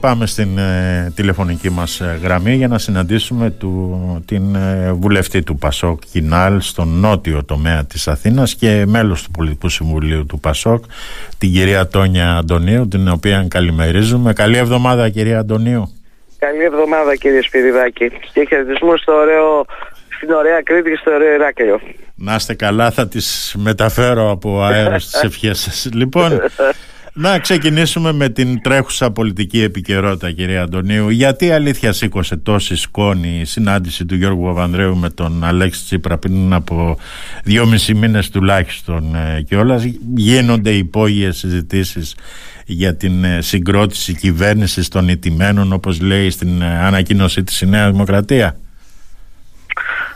Πάμε στην ε, τηλεφωνική μας ε, γραμμή για να συναντήσουμε του, την ε, βουλευτή του Πασόκ Κινάλ στον νότιο τομέα της Αθήνας και μέλος του Πολιτικού Συμβουλίου του Πασόκ την κυρία Τόνια Αντωνίου την οποία καλημερίζουμε. Καλή εβδομάδα κυρία Αντωνίου. Καλή εβδομάδα κύριε Σπυριδάκη και χαιρετισμού στο ωραίο, στην ωραία Κρήτη και στο ωραίο Ηράκλειο. Να είστε καλά θα τις μεταφέρω από αέρα τις ευχές σας. λοιπόν να ξεκινήσουμε με την τρέχουσα πολιτική επικαιρότητα, κυρία Αντωνίου. Γιατί αλήθεια σήκωσε τόση σκόνη η συνάντηση του Γιώργου Παπανδρέου με τον Αλέξη Τσίπρα πριν από δυόμισι μήνες τουλάχιστον ε, και όλα γίνονται υπόγειες συζητήσεις για την ε, συγκρότηση κυβέρνησης των ιτημένων όπως λέει στην ε, ανακοίνωσή της η Νέα Δημοκρατία.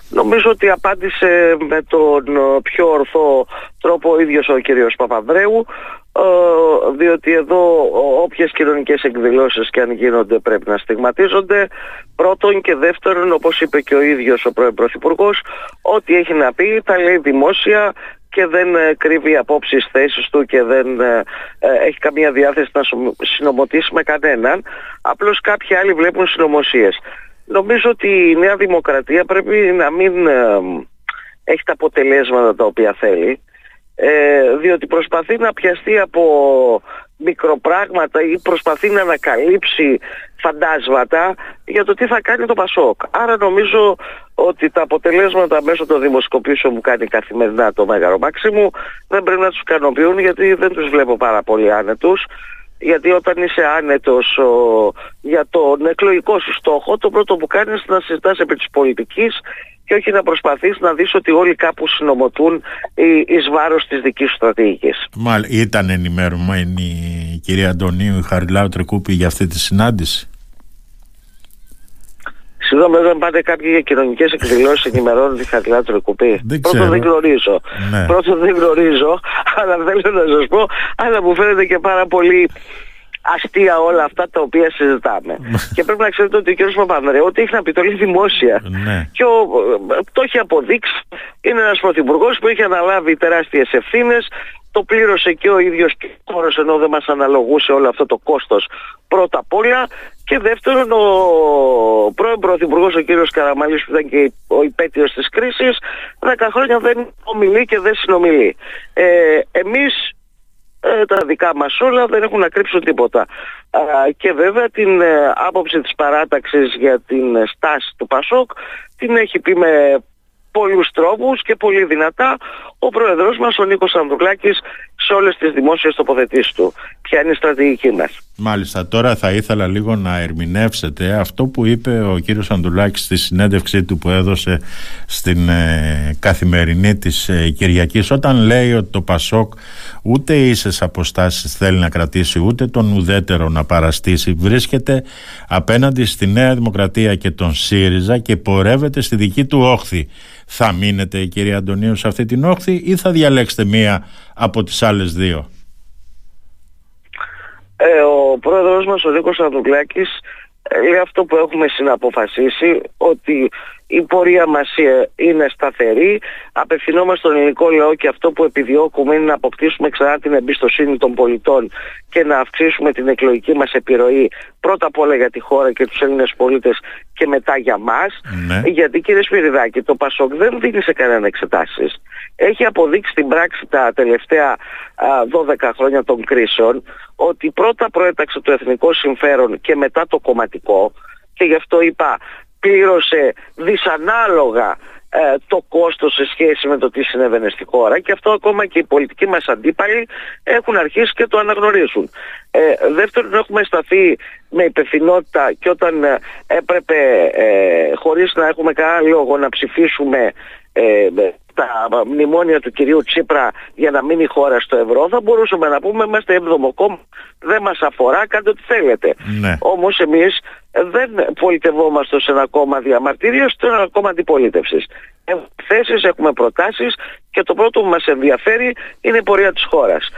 Νομίζω ότι απάντησε με τον πιο ορθό τρόπο ο ίδιος ο κύριος Παπανδρέου ε, διότι εδώ όποιες κοινωνικές εκδηλώσεις και αν γίνονται πρέπει να στιγματίζονται. Πρώτον και δεύτερον όπως είπε και ο ίδιος ο πρώην Πρωθυπουργός ό,τι έχει να πει τα λέει δημόσια και δεν ε, κρύβει απόψεις θέσεις του και δεν ε, έχει καμία διάθεση να συνομωτήσει με κανέναν. Απλώς κάποιοι άλλοι βλέπουν συνωμοσίες. Νομίζω ότι η Νέα Δημοκρατία πρέπει να μην έχει τα αποτελέσματα τα οποία θέλει ε, διότι προσπαθεί να πιαστεί από μικροπράγματα ή προσπαθεί να ανακαλύψει φαντάσματα για το τι θα κάνει το Πασόκ. Άρα νομίζω ότι τα αποτελέσματα μέσω των δημοσκοπήσεων που κάνει καθημερινά το Μέγαρο Μάξιμου δεν πρέπει να τους ικανοποιούν γιατί δεν τους βλέπω πάρα πολύ άνετους γιατί όταν είσαι άνετος ο, για τον εκλογικό σου στόχο το πρώτο που κάνεις είναι να συζητάς επί της πολιτικής και όχι να προσπαθείς να δεις ότι όλοι κάπου συνομωτούν εις βάρος της δικής σου στρατηγικής. Μάλιστα, ήταν ενημερωμένη η κυρία Αντωνίου η Χαριλάου Τρεκούπη για αυτή τη συνάντηση; Συγγνώμη, δεν πάτε κάποιοι για κοινωνικές εκδηλώσεις ενημερώνουν τη Χαριλάου Τρεκούπη. Πρώτον δεν γνωρίζω. Ναι. Πρώτον δεν γνωρίζω, αλλά θέλω να σας πω, αλλά μου φαίνεται και πάρα πολύ αστεία όλα αυτά τα οποία συζητάμε. και πρέπει να ξέρετε ότι ο κ. Παπανδρέου ό,τι έχει να πει το λέει δημόσια. Ναι. Και ο, το έχει αποδείξει. Είναι ένας πρωθυπουργός που έχει αναλάβει τεράστιες ευθύνες. Το πλήρωσε και ο ίδιος και χώρος ενώ δεν μας αναλογούσε όλο αυτό το κόστος πρώτα απ' όλα και δεύτερον ο πρώην πρωθυπουργός ο κύριος Καραμαλής που ήταν και ο υπέτειος της κρίσης 10 χρόνια δεν ομιλεί και δεν συνομιλεί. Ε, εμείς ε, τα δικά μας όλα δεν έχουν να κρύψουν τίποτα. και βέβαια την ε, άποψη της παράταξης για την ε, στάση του Πασόκ την έχει πει με πολλούς τρόπους και πολύ δυνατά ο πρόεδρος μας ο Νίκος Ανδρουκλάκης σε όλες τις δημόσιες τοποθετήσεις του. Ποια είναι η στρατηγική μας. Μάλιστα, τώρα θα ήθελα λίγο να ερμηνεύσετε αυτό που είπε ο κύριος Ανδρουλάκης στη συνέντευξή του που έδωσε στην ε, καθημερινή της ε, Κυριακής όταν λέει ότι το Πασόκ ούτε ίσες αποστάσεις θέλει να κρατήσει ούτε τον ουδέτερο να παραστήσει βρίσκεται απέναντι στη Νέα Δημοκρατία και τον ΣΥΡΙΖΑ και πορεύεται στη δική του όχθη. Θα μείνετε κυρία Αντωνίου σε αυτή την όχθη ή θα διαλέξετε μία από τις άλλες δύο. Ε, ο πρόεδρος μας ο Νίκος Ανδρουκλάκης ε, λέει αυτό που έχουμε συναποφασίσει ότι η πορεία μας ε, είναι σταθερή, απευθυνόμαστε στον ελληνικό λαό και αυτό που επιδιώκουμε είναι να αποκτήσουμε ξανά την εμπιστοσύνη των πολιτών και να αυξήσουμε την εκλογική μας επιρροή πρώτα απ' όλα για τη χώρα και τους Έλληνες πολίτες και μετά για μας. Ναι. Γιατί κύριε Σπυριδάκη, το Πασόκ δεν δίνει σε κανένα εξετάσεις. Έχει αποδείξει στην πράξη τα τελευταία 12 χρόνια των κρίσεων ότι πρώτα προέταξε το εθνικό συμφέρον και μετά το κομματικό και γι' αυτό είπα πλήρωσε δυσανάλογα ε, το κόστος σε σχέση με το τι συνέβαινε στη χώρα και αυτό ακόμα και οι πολιτικοί μας αντίπαλοι έχουν αρχίσει και το αναγνωρίζουν. Ε, δεύτερον έχουμε σταθεί με υπευθυνότητα και όταν ε, έπρεπε ε, χωρίς να έχουμε κανένα λόγο να ψηφίσουμε ε, τα μνημόνια του κυρίου Τσίπρα για να μείνει η χώρα στο ευρώ θα μπορούσαμε να πούμε είμαστε έβδομο κόμμα δεν μας αφορά κάντε ό,τι θέλετε ναι. όμως εμείς δεν πολιτευόμαστε σε ένα κόμμα διαμαρτυρίας σε ένα κόμμα αντιπολίτευσης έχουμε θέσεις, έχουμε προτάσεις και το πρώτο που μας ενδιαφέρει είναι η πορεία της χώρας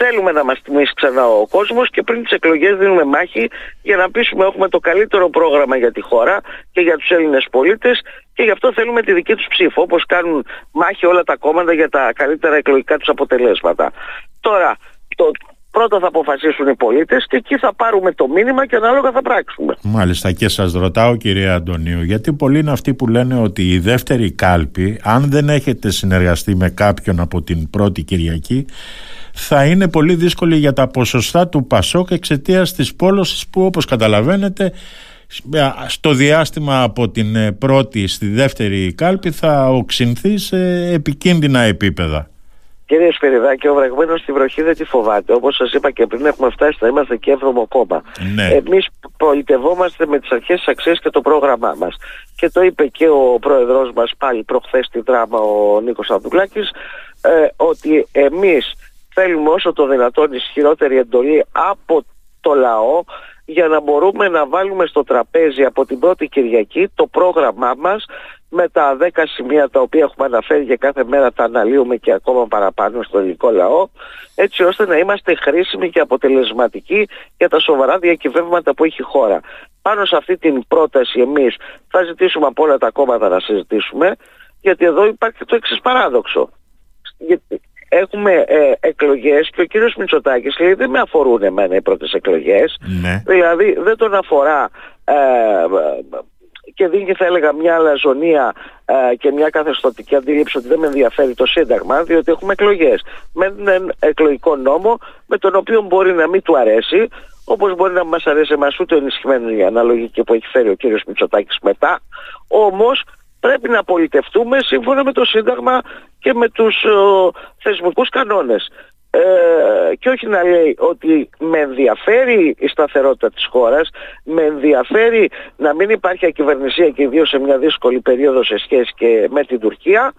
θέλουμε να μας τιμήσει ξανά ο κόσμος και πριν τις εκλογές δίνουμε μάχη για να πείσουμε έχουμε το καλύτερο πρόγραμμα για τη χώρα και για τους Έλληνες πολίτες και γι' αυτό θέλουμε τη δική τους ψήφο όπως κάνουν μάχη όλα τα κόμματα για τα καλύτερα εκλογικά τους αποτελέσματα. Τώρα, το πρώτα θα αποφασίσουν οι πολίτες και εκεί θα πάρουμε το μήνυμα και ανάλογα θα πράξουμε. Μάλιστα και σας ρωτάω κυρία Αντωνίου γιατί πολλοί είναι αυτοί που λένε ότι η δεύτερη κάλπη αν δεν έχετε συνεργαστεί με κάποιον από την πρώτη Κυριακή θα είναι πολύ δύσκολη για τα ποσοστά του Πασόκ εξαιτίας της πόλωσης που όπως καταλαβαίνετε στο διάστημα από την ε, πρώτη στη δεύτερη κάλπη θα οξυνθεί σε επικίνδυνα επίπεδα. Κύριε Σπυριδάκη, ο βρεγμένος στη βροχή δεν τη φοβάται. Όπως σας είπα και πριν, έχουμε φτάσει, θα είμαστε και 7ο κόμμα. Ναι. Εμείς πολιτευόμαστε με τις αρχές της αξίας και το πρόγραμμά μας. Και το είπε και ο πρόεδρός μας πάλι προχθές στη δράμα, ο Νίκος Ανδουλάκη, ε, ότι εμείς θέλουμε όσο το δυνατόν ισχυρότερη εντολή από το λαό για να μπορούμε να βάλουμε στο τραπέζι από την πρώτη Κυριακή το πρόγραμμά μας με τα 10 σημεία τα οποία έχουμε αναφέρει και κάθε μέρα τα αναλύουμε και ακόμα παραπάνω στο ελληνικό λαό έτσι ώστε να είμαστε χρήσιμοι και αποτελεσματικοί για τα σοβαρά διακυβεύματα που έχει η χώρα. Πάνω σε αυτή την πρόταση εμείς θα ζητήσουμε από όλα τα κόμματα να συζητήσουμε γιατί εδώ υπάρχει το εξής παράδοξο έχουμε ε, εκλογές και ο κύριος Μητσοτάκης λέει δεν με αφορούν εμένα οι πρώτες εκλογές ναι. δηλαδή δεν τον αφορά ε, και δίνει θα έλεγα μια αλαζονία ε, και μια καθεστωτική αντίληψη ότι δεν με ενδιαφέρει το Σύνταγμα διότι έχουμε εκλογές με έναν εκλογικό νόμο με τον οποίο μπορεί να μην του αρέσει όπως μπορεί να μας αρέσει εμάς ούτε ενισχυμένη η αναλογική που έχει φέρει ο κύριος Μητσοτάκης μετά όμως πρέπει να πολιτευτούμε σύμφωνα με το Σύνταγμα και με τους ο, θεσμικούς κανόνες. Ε, και όχι να λέει ότι με ενδιαφέρει η σταθερότητα της χώρας, με ενδιαφέρει να μην υπάρχει ακυβερνησία και ιδίως σε μια δύσκολη περίοδο σε σχέση και με την Τουρκία,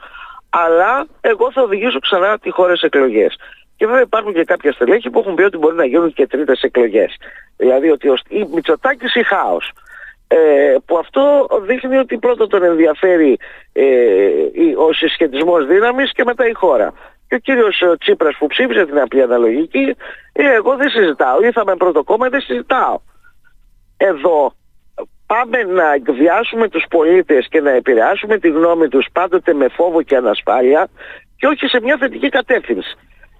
αλλά εγώ θα οδηγήσω ξανά τη χώρα σε εκλογές. Και βέβαια υπάρχουν και κάποια στελέχη που έχουν πει ότι μπορεί να γίνουν και τρίτες εκλογές. Δηλαδή ότι η Μητσοτάκης ή χάος. Ε, που αυτό δείχνει ότι πρώτα τον ενδιαφέρει ε, ο συσχετισμός δύναμης και μετά η χώρα. Και ο κύριος Τσίπρας που ψήφισε την απλή αναλογική, ε, εγώ δεν συζητάω, ήρθαμε πρώτο κόμμα, δεν συζητάω. Εδώ πάμε να εκβιάσουμε τους πολίτες και να επηρεάσουμε τη γνώμη τους πάντοτε με φόβο και ανασφάλεια και όχι σε μια θετική κατεύθυνση.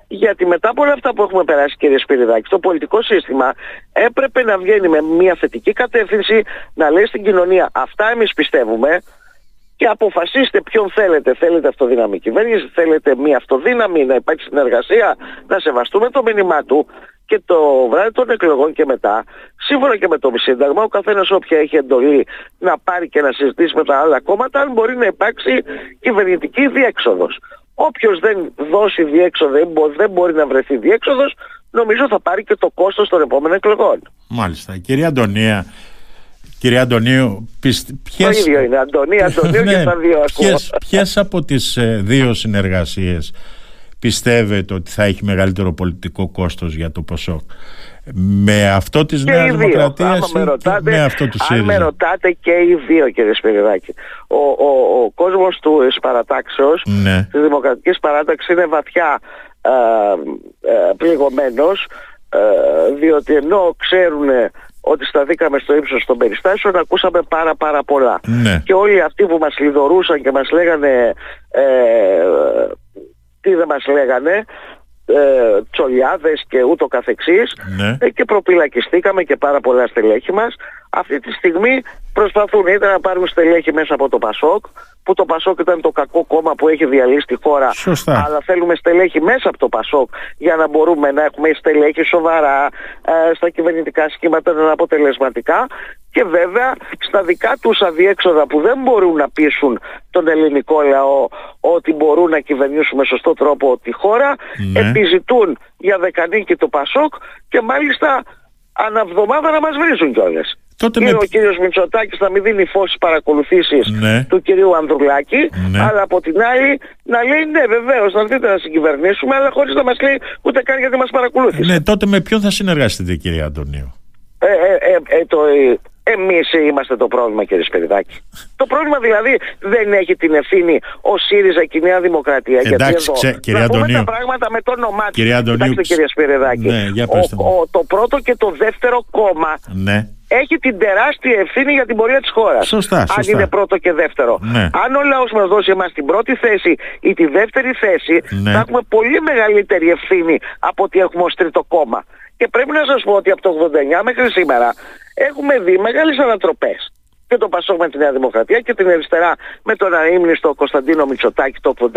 Γιατί μετά από όλα αυτά που έχουμε περάσει κύριε Σπυριδάκη, το πολιτικό σύστημα έπρεπε να βγαίνει με μια θετική κατεύθυνση, να λέει στην κοινωνία αυτά εμείς πιστεύουμε και αποφασίστε ποιον θέλετε. Θέλετε αυτοδύναμη κυβέρνηση, θέλετε μια αυτοδύναμη, να υπάρχει συνεργασία, να σεβαστούμε το μήνυμά του και το βράδυ των εκλογών και μετά, σύμφωνα και με το Σύνταγμα, ο καθένας όποια έχει εντολή να πάρει και να συζητήσει με τα άλλα κόμματα, αν μπορεί να υπάρξει κυβερνητική διέξοδος. Όποιος δεν δώσει διέξοδο, δεν μπορεί να βρεθεί διέξοδος, νομίζω θα πάρει και το κόστος των επόμενων εκλογών. Μάλιστα. Κυρία Αντωνία, Κυρία Αντωνίου, πιες... Το ίδιο είναι, Αντωνία, Αντωνίου και ναι, τα δύο ποιες, ποιες από τις ε, δύο συνεργασίες πιστεύετε ότι θα έχει μεγαλύτερο πολιτικό κόστος για το ΠΟΣΟΚ με αυτό της και Νέας Δημοκρατίας ή με αυτό του ΣΥΡΙΖΑ. Αν με ρωτάτε και οι δύο κύριε Σπυριδάκη. Ο, ο, ο κόσμος του παρατάξεως, ναι. της Δημοκρατικής Παράταξης είναι βαθιά ε, ε, πληγωμένος ε, διότι ενώ ξέρουν ότι σταθήκαμε στο ύψος των περιστάσεων ακούσαμε πάρα πάρα πολλά. Ναι. Και όλοι αυτοί που μας λιδωρούσαν και μας λέγανε ε, τι δεν μας λέγανε ε, τσολιάδες και ούτω καθεξής ναι. ε, και προπυλακιστήκαμε και πάρα πολλά στελέχη μας. Αυτή τη στιγμή προσπαθούν είτε να πάρουν στελέχη μέσα από το Πασόκ που το Πασόκ ήταν το κακό κόμμα που έχει διαλύσει τη χώρα Σωστά. αλλά θέλουμε στελέχη μέσα από το Πασόκ για να μπορούμε να έχουμε στελέχη σοβαρά ε, στα κυβερνητικά σχήματα να είναι αποτελεσματικά και βέβαια στα δικά τους αδιέξοδα που δεν μπορούν να πείσουν τον ελληνικό λαό ότι μπορούν να κυβερνήσουν με σωστό τρόπο τη χώρα ναι. επιζητούν για δεκανίκη το Πασόκ και μάλιστα αναβδομάδα να μας βρίζουν κιόλας. Τότε με... ο κύριος Μητσοτάκης να μην δίνει φως παρακολουθήσεις ναι. του κυρίου Ανδρουλάκη ναι. αλλά από την άλλη να λέει ναι βεβαίως να δείτε να συγκυβερνήσουμε αλλά χωρίς να μας λέει ούτε καν γιατί μας παρακολούθησε. Ναι τότε με ποιον θα συνεργαστείτε κύριε Αντωνίου; Ε, ε, ε, ε, το, Εμείς είμαστε το πρόβλημα κύριε Σπυριδάκη. Το πρόβλημα δηλαδή δεν έχει την ευθύνη ο ΣΥΡΙΖΑ και η Νέα Δημοκρατία. Εντάξει, γιατί εδώ, ξέ, κύριε Αντωνίου. τα πράγματα με το όνομά τους. Κύριε Αντωνίου. κύριε Σπυριδάκη. Ναι, για ο, ο, το πρώτο και το δεύτερο κόμμα ναι. έχει την τεράστια ευθύνη για την πορεία της χώρας. Σωστά, σωστά. Αν είναι πρώτο και δεύτερο. Ναι. Αν ο λαός μας δώσει εμάς την πρώτη θέση ή τη δεύτερη θέση Ναι. θα έχουμε πολύ μεγαλύτερη ευθύνη από ότι έχουμε ως τρίτο κόμμα. Και πρέπει να σας πω ότι από το 89 μέχρι σήμερα έχουμε δει μεγάλες ανατροπές. Και το Πασόκ με τη Νέα Δημοκρατία και την αριστερά με τον αείμνηστο Κωνσταντίνο Μητσοτάκη το 89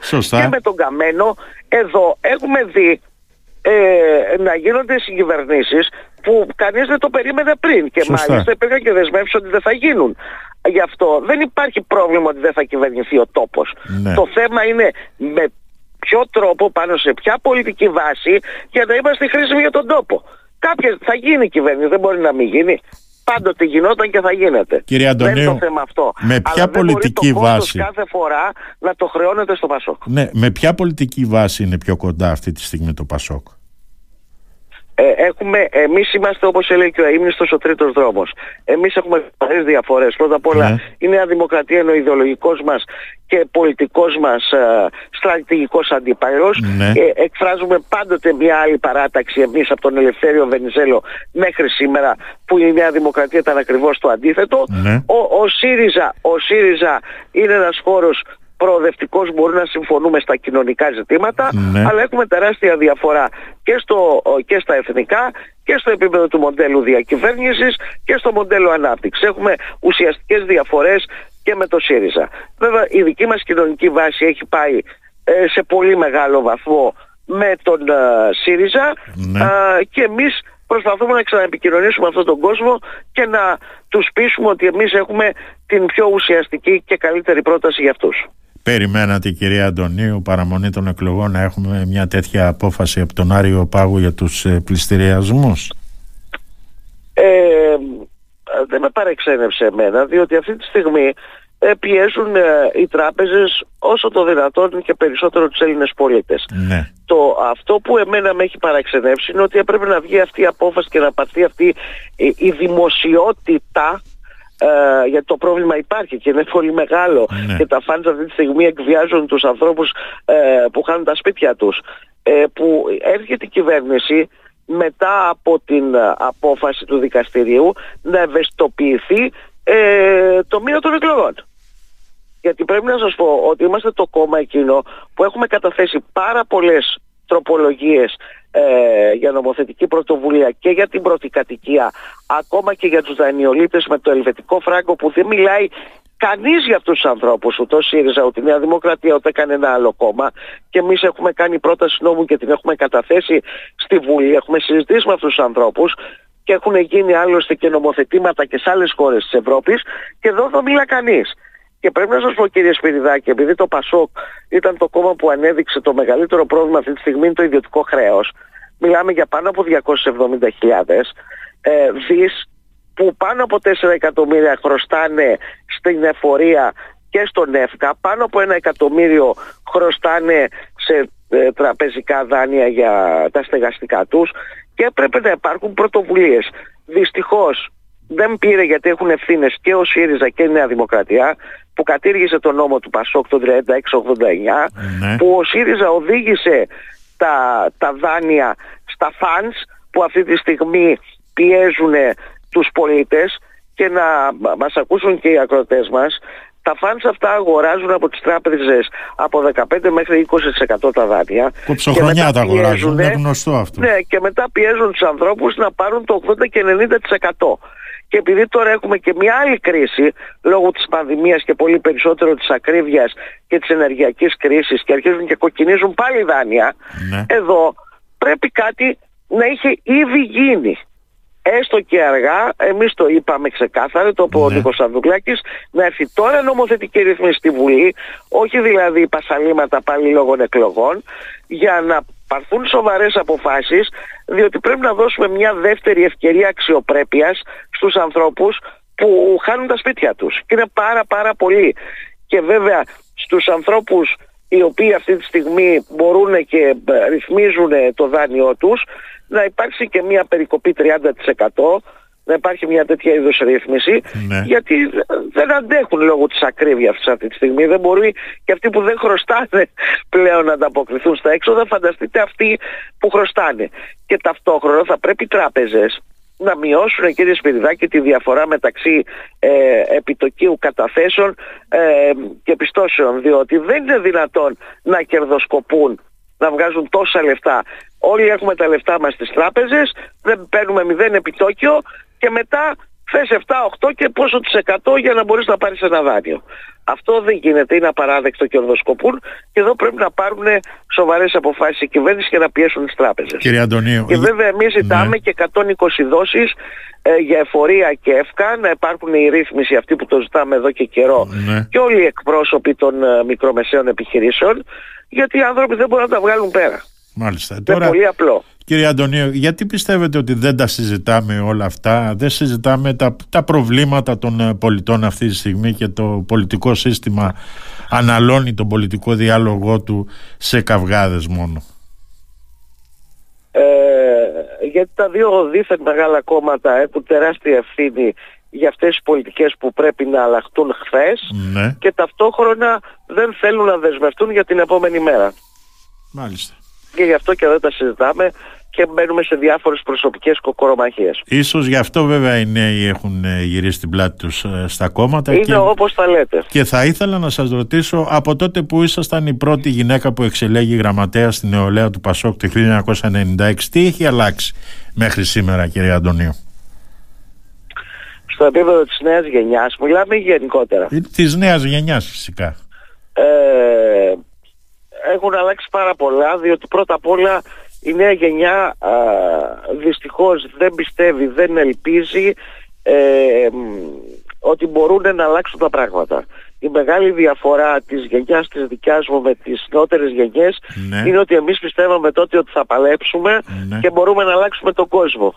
Σωστά. και με τον Καμένο. Εδώ έχουμε δει ε, να γίνονται συγκυβερνήσεις που κανείς δεν το περίμενε πριν και Σωστά. μάλιστα υπήρχαν και δεσμεύσεις ότι δεν θα γίνουν. Γι' αυτό δεν υπάρχει πρόβλημα ότι δεν θα κυβερνηθεί ο τόπος. Ναι. Το θέμα είναι με ποιο τρόπο, πάνω σε ποια πολιτική βάση για να είμαστε χρήσιμοι για τον τόπο. Κάποια θα γίνει η κυβέρνηση, δεν μπορεί να μην γίνει. Πάντοτε γινόταν και θα γίνεται. Κύριε δεν είναι Αντωνίου, το θέμα αυτό. με ποια Αλλά δεν μπορεί πολιτική το κόστος βάση; κάθε φορά να το χρεώνεται στο Πασόκ. Ναι, με ποια πολιτική βάση είναι πιο κοντά αυτή τη στιγμή το Πασόκ; Ε, έχουμε, εμείς είμαστε όπως έλεγε και ο Αείμνηστος ο τρίτος δρόμος. Εμείς έχουμε πολλές διαφορές. Πρώτα απ' όλα Ναι. η Νέα Δημοκρατία είναι ο ιδεολογικός μας και πολιτικός μας ε, στρατηγικός αντίπαλος. Ναι. Ε, εκφράζουμε πάντοτε μια άλλη παράταξη εμείς από τον Ελευθέριο Βενιζέλο μέχρι σήμερα που η Νέα Δημοκρατία ήταν ακριβώς το αντίθετο. Ναι. Ο, ο, ΣΥΡΙΖΑ, ο ΣΥΡΙΖΑ είναι ένας χώρος προοδευτικός, μπορούμε να συμφωνούμε στα κοινωνικά ζητήματα, Ναι. αλλά έχουμε τεράστια διαφορά και, στο, και στα εθνικά και στο επίπεδο του μοντέλου διακυβέρνησης και στο μοντέλο ανάπτυξης. Έχουμε ουσιαστικές διαφορές και με το ΣΥΡΙΖΑ. Βέβαια η δική μας κοινωνική βάση έχει πάει ε, σε πολύ μεγάλο βαθμό με τον ε, ΣΥΡΙΖΑ Ναι. ε, και εμείς προσπαθούμε να ξαναεπικοινωνήσουμε αυτόν τον κόσμο και να τους πείσουμε ότι εμείς έχουμε την πιο ουσιαστική και καλύτερη πρόταση για αυτούς. Περιμένατε κυρία Αντωνίου παραμονή των εκλογών να έχουμε μια τέτοια απόφαση από τον Άριο Πάγου για τους ε, πληστηριασμούς; Ε, δεν με παρεξένευσε εμένα διότι αυτή τη στιγμή ε, πιέζουν ε, οι τράπεζες όσο το δυνατόν και περισσότερο τους Έλληνες πολίτες. Ναι. Το, αυτό που εμένα με έχει παραξενεύσει είναι ότι έπρεπε να βγει αυτή η απόφαση και να πάρθει αυτή η, η δημοσιότητα ε, γιατί το πρόβλημα υπάρχει και είναι πολύ μεγάλο Ναι. και τα φαντς αυτή τη στιγμή εκβιάζουν τους ανθρώπους ε, που χάνουν τα σπίτια τους ε, που έρχεται η κυβέρνηση μετά από την ε, απόφαση του δικαστηρίου να ευαισθητοποιηθεί ε, το μήνα των εκλογών. Γιατί πρέπει να σας πω ότι είμαστε το κόμμα εκείνο που έχουμε καταθέσει πάρα πολλές τροπολογίες ε, για νομοθετική πρωτοβουλία και για την πρώτη κατοικία ακόμα και για τους δανειολήπτες με το ελβετικό φράγκο που δεν μιλάει κανείς για αυτούς τους ανθρώπους ούτε ο ΣΥΡΙΖΑ ούτε η Νέα Δημοκρατία ούτε κανένα άλλο κόμμα. Και εμείς έχουμε κάνει πρόταση νόμου και την έχουμε καταθέσει στη Βουλή. Έχουμε συζητήσει με αυτούς τους ανθρώπους και έχουν γίνει άλλωστε και νομοθετήματα και σε άλλες χώρες της Ευρώπης. Και εδώ δεν μιλά κανείς. Και πρέπει να σας πω κύριε Σπυριδάκη, επειδή το ΠΑΣΟΚ ήταν το κόμμα που ανέδειξε το μεγαλύτερο πρόβλημα αυτή τη στιγμή είναι το ιδιωτικό χρέος. Μιλάμε για πάνω από 270.000 ε, δις που πάνω από 4 εκατομμύρια χρωστάνε στην εφορία και στον ΕΦΚΑ, πάνω από ένα εκατομμύριο χρωστάνε σε ε, τραπεζικά δάνεια για τα στεγαστικά τους και έπρεπε να υπάρχουν πρωτοβουλίες. Δυστυχώς δεν πήρε γιατί έχουν ευθύνες και ο ΣΥΡΙΖΑ και η Νέα Δημοκρατία που κατήργησε τον νόμο του Πασόκ το 3689 Ναι. που ο ΣΥΡΙΖΑ οδήγησε τα, τα δάνεια στα φαντς που αυτή τη στιγμή πιέζουν τους πολίτες και να μα- μας ακούσουν και οι ακροτές μας τα φαντς αυτά αγοράζουν από τις τράπεζες από 15 μέχρι 20% τα δάνεια. Κοψοχρονιά Και μετά τα αγοράζουν, πιέζουνε- είναι γνωστό αυτό. ναι, και μετά πιέζουν τους ανθρώπους να πάρουν το 80 και 90%. Και επειδή τώρα έχουμε και μια άλλη κρίση λόγω της πανδημίας και πολύ περισσότερο της ακρίβειας και της ενεργειακής κρίσης και αρχίζουν και κοκκινίζουν πάλι δάνεια, Ναι. εδώ πρέπει κάτι να είχε ήδη γίνει. Έστω και αργά, εμείς το είπαμε ξεκάθαρα, το είπε ο Ναι. Νίκος Σανδουκλάκης, να έρθει τώρα νομοθετική ρύθμιση στη Βουλή, όχι δηλαδή πασαλήματα πάλι λόγω εκλογών, για να πάρθουν σοβαρές αποφάσεις, διότι πρέπει να δώσουμε μια δεύτερη ευκαιρία αξιοπρέπειας στους ανθρώπους που χάνουν τα σπίτια τους. Και είναι πάρα πάρα πολύ. Και βέβαια στους ανθρώπους οι οποίοι αυτή τη στιγμή μπορούν και ε, ρυθμίζουν το δάνειό τους να υπάρξει και μια περικοπή 30% να υπάρχει μια τέτοια είδους ρύθμιση Ναι. γιατί δεν αντέχουν λόγω της ακρίβειας αυτή τη στιγμή. Δεν μπορεί και αυτοί που δεν χρωστάνε πλέον να ανταποκριθούν στα έξοδα, φανταστείτε αυτοί που χρωστάνε. Και ταυτόχρονα θα πρέπει οι τράπεζες να μειώσουν κύριε Σπυριδάκη τη διαφορά μεταξύ ε, επιτοκίου καταθέσεων ε, και πιστώσεων διότι δεν είναι δυνατόν να κερδοσκοπούν να βγάζουν τόσα λεφτά. Όλοι έχουμε τα λεφτά μας στις τράπεζες, δεν παίρνουμε μηδέν επιτόκιο και μετά θες 7-8 και πόσο της 100 για να μπορείς να πάρεις ένα δάνειο. Αυτό δεν γίνεται, είναι απαράδεκτο κερδοσκοπούν και εδώ πρέπει να πάρουν σοβαρές αποφάσεις η κυβέρνηση και να πιέσουν τις τράπεζες. Κύριε Αντωνίου. Και βέβαια εμείς ζητάμε Ναι. και 120 δόσεις ε, για εφορία και εύκα, να υπάρχουν οι ρύθμιση αυτοί που το ζητάμε εδώ και καιρό Ναι. και όλοι οι εκπρόσωποι των ε, μικρομεσαίων επιχειρήσεων γιατί οι άνθρωποι δεν μπορούν να τα βγάλουν πέρα. Μάλιστα. Είναι Τώρα, πολύ απλό. Κύριε Αντωνίου, γιατί πιστεύετε ότι δεν τα συζητάμε όλα αυτά, δεν συζητάμε τα, τα προβλήματα των ε, πολιτών αυτή τη στιγμή και το πολιτικό σύστημα αναλώνει τον πολιτικό διάλογό του σε καυγάδες μόνο. Ε, γιατί τα δύο δίθεν μεγάλα κόμματα έχουν τεράστια ευθύνη για αυτές τις πολιτικές που πρέπει να αλλάχτούν χθες Ναι, και ταυτόχρονα δεν θέλουν να δεσμευτούν για την επόμενη μέρα. μάλιστα. Και γι' αυτό και δεν τα συζητάμε και μπαίνουμε σε διάφορες προσωπικές κοκορομαχίες. Ίσως γι' αυτό βέβαια οι νέοι έχουν ε, γυρίσει την πλάτη τους ε, στα κόμματα Είναι και, όπως τα λέτε. και θα ήθελα να σας ρωτήσω από τότε που ήσασταν η πρώτη γυναίκα που εξελέγει γραμματέα στην νεολαία του Πασόκ το 1996 τι έχει αλλάξει μέχρι σήμερα κύριε Αντωνίου; Στο επίπεδο της νέας γενιάς, μιλάμε γενικότερα. Ε, της νέας γενιάς φυσικά Ε, έχουν αλλάξει πάρα πολλά διότι πρώτα απ' όλα η νέα γενιά α, δυστυχώς δεν πιστεύει, δεν ελπίζει ε, μ, ότι μπορούν να αλλάξουν τα πράγματα. Η μεγάλη διαφορά της γενιάς της δικιάς μου με τις νεότερες γενιές Ναι. είναι ότι εμείς πιστεύαμε τότε ότι θα παλέψουμε Ναι. και μπορούμε να αλλάξουμε τον κόσμο.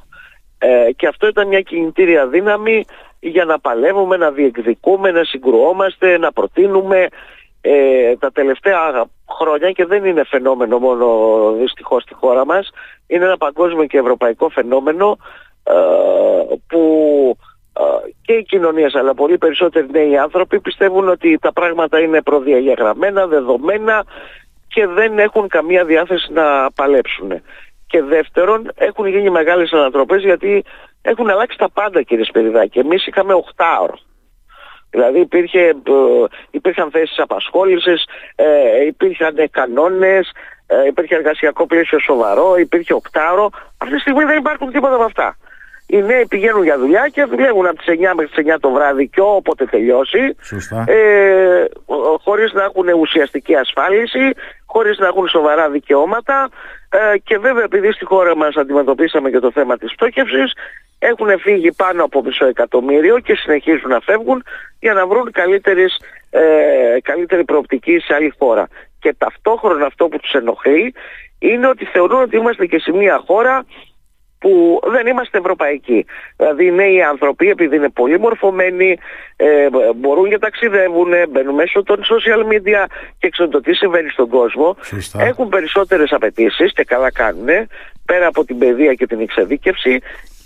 Ε, και αυτό ήταν μια κινητήρια δύναμη για να παλεύουμε, να διεκδικούμε, να συγκρουόμαστε, να προτείνουμε ε, τα τελευταία χρόνια και δεν είναι φαινόμενο μόνο δυστυχώς στη χώρα μας, είναι ένα παγκόσμιο και ευρωπαϊκό φαινόμενο ε, που ε, και οι κοινωνίες αλλά πολύ περισσότεροι νέοι άνθρωποι πιστεύουν ότι τα πράγματα είναι προδιαγεγραμμένα, δεδομένα και δεν έχουν καμία διάθεση να παλέψουν. Και δεύτερον, έχουν γίνει μεγάλες ανατροπές γιατί έχουν αλλάξει τα πάντα κύριε Σπυριδάκη. Εμείς είχαμε 8 ώρο. Δηλαδή υπήρχε, ε, υπήρχαν θέσεις απασχόλησης, ε, υπήρχαν κανόνες, ε, υπήρχε εργασιακό πλαίσιο σοβαρό, υπήρχε οκτάωρο. Αυτή τη στιγμή δεν υπάρχουν τίποτα από αυτά. Οι νέοι πηγαίνουν για δουλειά και δουλεύουν από τις 9 μέχρι τις 9 το βράδυ και όποτε τελειώσει Σωστά. ε, ο- χωρίς να έχουν ουσιαστική ασφάλιση, χωρίς να έχουν σοβαρά δικαιώματα ε, και βέβαια επειδή στη χώρα μας αντιμετωπίσαμε και το θέμα της πτώχευσης έχουν φύγει πάνω από μισό εκατομμύριο και συνεχίζουν να φεύγουν για να βρουν καλύτερης, ε, καλύτερη προοπτική σε άλλη χώρα. Και ταυτόχρονα αυτό που τους ενοχλεί είναι ότι θεωρούν ότι είμαστε και σε μια χώρα που δεν είμαστε ευρωπαϊκοί. Δηλαδή οι νέοι άνθρωποι επειδή είναι πολύ μορφωμένοι, ε, μπορούν και ταξιδεύουν, μπαίνουν μέσω των social media και ξέρουν το τι συμβαίνει στον κόσμο, Σωστά. έχουν περισσότερες απαιτήσεις και καλά κάνουν, πέρα από την παιδεία και την εξειδίκευση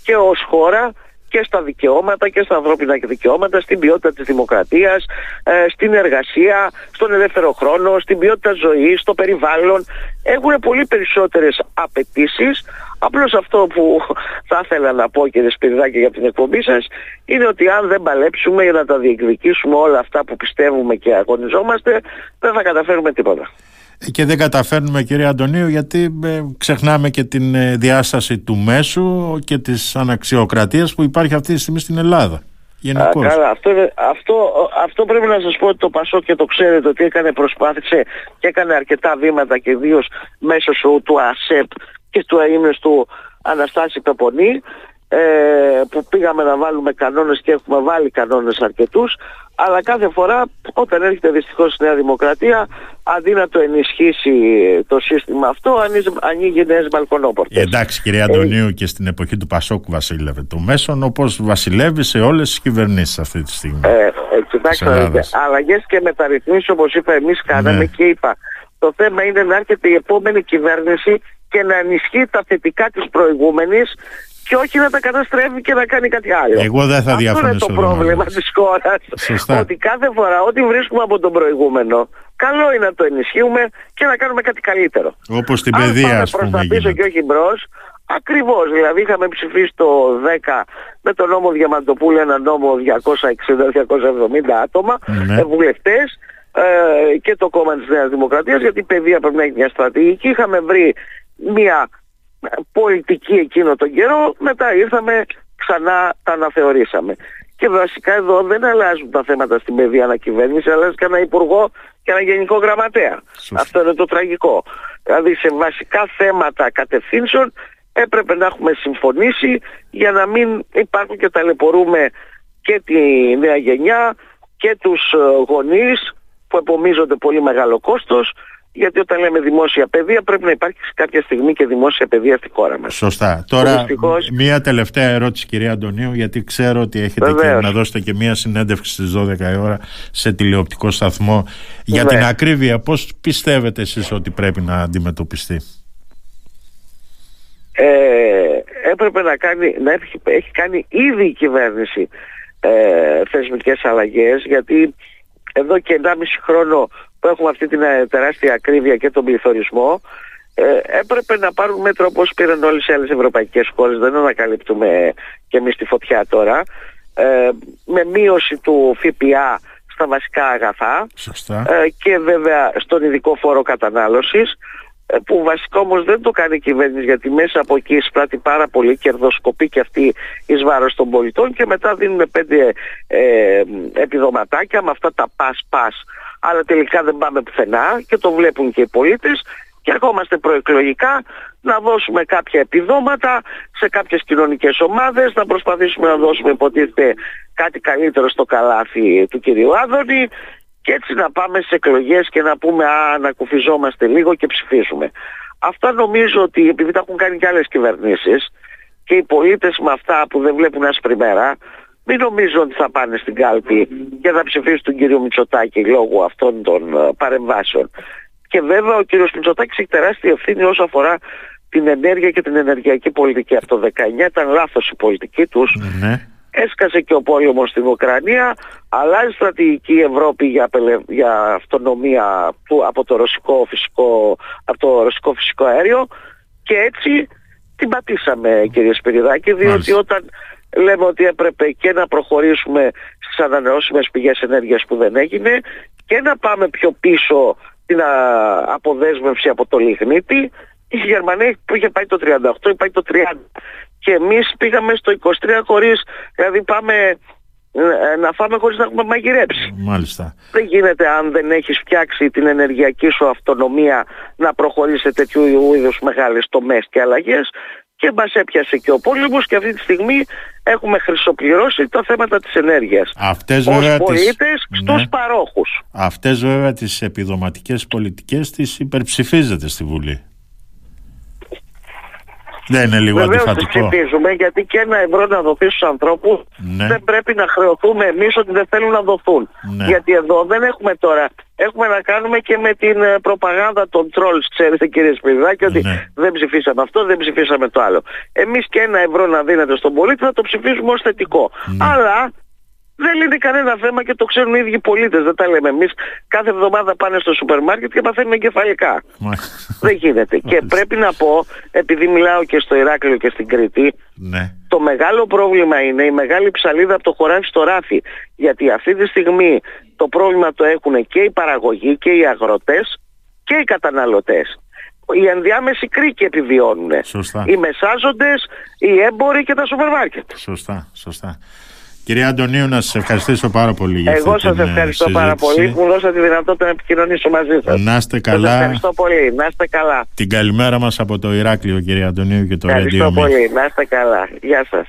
και ως χώρα και στα δικαιώματα και στα ανθρώπινα δικαιώματα, στην ποιότητα της δημοκρατίας, ε, στην εργασία, στον ελεύθερο χρόνο, στην ποιότητα ζωής, στο περιβάλλον. Έχουν πολύ περισσότερες απαιτήσεις. Απλώς αυτό που θα ήθελα να πω κύριε Σπυριδάκη για την εκπομπή σας είναι ότι αν δεν παλέψουμε για να τα διεκδικήσουμε όλα αυτά που πιστεύουμε και αγωνιζόμαστε δεν θα καταφέρουμε τίποτα. Και δεν καταφέρνουμε κύριε Αντωνίου γιατί ε, ξεχνάμε και την ε, διάσταση του μέσου και της αναξιοκρατίας που υπάρχει αυτή τη στιγμή στην Ελλάδα. Α, Γενικώς. καλά, αυτό, είναι- αυτό, αυτό πρέπει να σας πω ότι το Πασό και το ξέρετε ότι έκανε προσπάθησε και έκανε αρκετά βήματα και ιδίως μέσω σου, του ΑΣΕΠ και του αείμνες του Αναστάση Πεπονή ε, που πήγαμε να βάλουμε κανόνες και έχουμε βάλει κανόνες αρκετούς αλλά κάθε φορά όταν έρχεται δυστυχώς η Νέα Δημοκρατία αντί να το ενισχύσει το σύστημα αυτό ανοίγει, ανοίγει νέες μπαλκονόπορτες. Ε, εντάξει κύριε Αντωνίου και στην εποχή του Πασόκ βασίλευε το μέσον όπως βασιλεύει σε όλες τις κυβερνήσεις αυτή τη στιγμή. Ε, ε, κοιτάξτε, Της Ελλάδας. αλλαγές και μεταρρυθμίσεις όπως είπα εμείς κάναμε Ναι. και είπα το θέμα είναι να έρχεται η επόμενη κυβέρνηση και να ενισχύει τα θετικά της προηγούμενης και όχι να τα καταστρέφει και να κάνει κάτι άλλο. Εγώ δεν θα Αυτό είναι το πρόβλημα της χώρας. Ότι κάθε φορά ό,τι βρίσκουμε από τον προηγούμενο, καλό είναι να το ενισχύουμε και να κάνουμε κάτι καλύτερο. Όπως την παιδεία, ας πούμε. προς τα πίσω και όχι μπρος, Ακριβώς, δηλαδή είχαμε ψηφίσει το 10 με τον νόμο Διαμαντοπούλου ένα νόμο 260-270 άτομα, ναι. βουλευτές ε, και το κόμμα της Νέας Δημοκρατίας γιατί η παιδεία πρέπει να έχει μια στρατηγική. Είχαμε βρει μια πολιτική εκείνο τον καιρό, μετά ήρθαμε ξανά τα αναθεωρήσαμε. Και βασικά εδώ δεν αλλάζουν τα θέματα στην παιδεία ανακυβέρνηση, αλλάζει και ένα υπουργό και ένα γενικό γραμματέα. Αυτό είναι το τραγικό. Δηλαδή σε βασικά θέματα κατευθύνσεων έπρεπε να έχουμε συμφωνήσει για να μην υπάρχουν και ταλαιπωρούμε και τη νέα γενιά και τους ε, γονείς που επομίζονται πολύ μεγάλο κόστος γιατί όταν λέμε δημόσια παιδεία πρέπει να υπάρχει κάποια στιγμή και δημόσια παιδεία στη χώρα μας. Σωστά. Τώρα μία τελευταία ερώτηση κυρία Αντωνίου γιατί ξέρω ότι έχετε και να δώσετε και μία συνέντευξη στις 12 η ώρα σε τηλεοπτικό σταθμό. Για την ακρίβεια πώς πιστεύετε εσείς ότι πρέπει να αντιμετωπιστεί; Ε, έπρεπε να, κάνει, να έχει, έχει κάνει ήδη η κυβέρνηση ε, θεσμικές αλλαγές γιατί εδώ και 1,5 χρόνο που έχουμε αυτή την ε, τεράστια ακρίβεια και τον πληθωρισμό ε, έπρεπε να πάρουν μέτρο όπως πήραν όλες οι άλλες ευρωπαϊκές χώρες. Δεν ανακαλύπτουμε και εμείς τη φωτιά τώρα. Ε, με μείωση του ΦΠΑ στα βασικά αγαθά. Ε, και βέβαια στον ειδικό φόρο κατανάλωσης ε, που βασικά όμως δεν το κάνει η κυβέρνηση γιατί μέσα από εκεί εισπράττει πάρα πολύ κερδοσκοπή και αυτή εις βάρος των πολιτών και μετά δίνουμε πέντε ε, επιδοματάκια με αυτά τα πας πας αλλά τελικά δεν πάμε πουθενά και το βλέπουν και οι πολίτες και ερχόμαστε προεκλογικά να δώσουμε κάποια επιδόματα σε κάποιες κοινωνικές ομάδες, να προσπαθήσουμε να δώσουμε υποτίθεται κάτι καλύτερο στο καλάθι του κυρίου Άδωνη και έτσι να πάμε σε εκλογές και να πούμε α, να κουφιζόμαστε λίγο και ψηφίσουμε. Αυτά νομίζω ότι επειδή τα έχουν κάνει και άλλες κυβερνήσεις και οι πολίτες με αυτά που δεν βλέπουν άσπρη μέρα, μην νομίζω ότι θα πάνε στην κάλπη και θα ψηφίσουν τον κύριο Μητσοτάκη λόγω αυτών των ε, παρεμβάσεων. Και βέβαια ο κύριος Μητσοτάκης έχει τεράστια ευθύνη όσο αφορά την ενέργεια και την ενεργειακή πολιτική. Από το 19 ήταν λάθος η πολιτική τους. Ναι έσκασε και ο πόλεμος στην Ουκρανία, αλλάζει στρατηγική Ευρώπη για, για αυτονομία του, από, το ρωσικό φυσικό, από το ρωσικό φυσικό αέριο και έτσι την πατήσαμε κύριε Σπυριδάκη διότι όταν λέμε ότι έπρεπε και να προχωρήσουμε στις ανανεώσιμες πηγές ενέργειας που δεν έγινε και να πάμε πιο πίσω την αποδέσμευση από το λιγνίτη η Γερμανία είχε πάει το 38, είχε πάει το 30 και εμείς πήγαμε στο 23 χωρίς, δηλαδή πάμε ε, να φάμε χωρίς να έχουμε μαγειρέψει. Μάλιστα. Δεν γίνεται αν δεν έχεις φτιάξει την ενεργειακή σου αυτονομία να προχωρήσει σε τέτοιου είδους μεγάλες τομές και αλλαγές και μας έπιασε και ο πόλεμος και αυτή τη στιγμή έχουμε χρυσοπληρώσει τα θέματα της ενέργειας. Αυτές βέβαια ως πολίτες τις... στους ναι. παρόχους. Αυτές βέβαια τις επιδοματικές πολιτικές τις υπερψηφίζεται στη Βουλή. Δεν είναι λίγο Βεβαίως αντιφατικό. Βεβαίως ψηφίζουμε γιατί και ένα ευρώ να δοθείς στους ανθρώπους ναι. δεν πρέπει να χρεωθούμε εμείς ότι δεν θέλουν να δοθούν. Ναι. Γιατί εδώ δεν έχουμε τώρα, έχουμε να κάνουμε και με την ε, προπαγάνδα των trolls, ξέρετε κύριε Σπυριδάκη, ότι ναι. δεν ψηφίσαμε αυτό, δεν ψηφίσαμε το άλλο. Εμείς και ένα ευρώ να δίνεται στον πολίτη θα το ψηφίσουμε ως θετικό. Ναι. Αλλά δεν λύνει κανένα θέμα και το ξέρουν οι ίδιοι πολίτες, δεν τα λέμε εμείς. Κάθε εβδομάδα πάνε στο σούπερ μάρκετ και παθαίνουν εγκεφαλικά. δεν γίνεται. και πρέπει να πω, επειδή μιλάω και στο Ηράκλειο και στην Κρήτη, ναι. το μεγάλο πρόβλημα είναι η μεγάλη ψαλίδα από το χωράφι στο ράφι. Γιατί αυτή τη στιγμή το πρόβλημα το έχουν και οι παραγωγοί και οι αγροτές και οι καταναλωτές. Οι ενδιάμεσοι κρίκοι επιβιώνουν. Σωστά. Οι μεσάζοντες, οι έμποροι και τα σούπερ μάρκετ. Σωστά, σωστά. Κυρία Αντωνίου, να σας ευχαριστήσω πάρα πολύ για Εγώ σας ευχαριστώ συζήτηση. πάρα πολύ που μου δώσατε τη δυνατότητα να επικοινωνήσω μαζί σας. Να είστε καλά. Σας ευχαριστώ πολύ. Να είστε καλά. Την καλημέρα μας από το Ηράκλειο, κυρία Αντωνίου, και το Ευχαριστώ πολύ. Να είστε καλά. Γεια σας.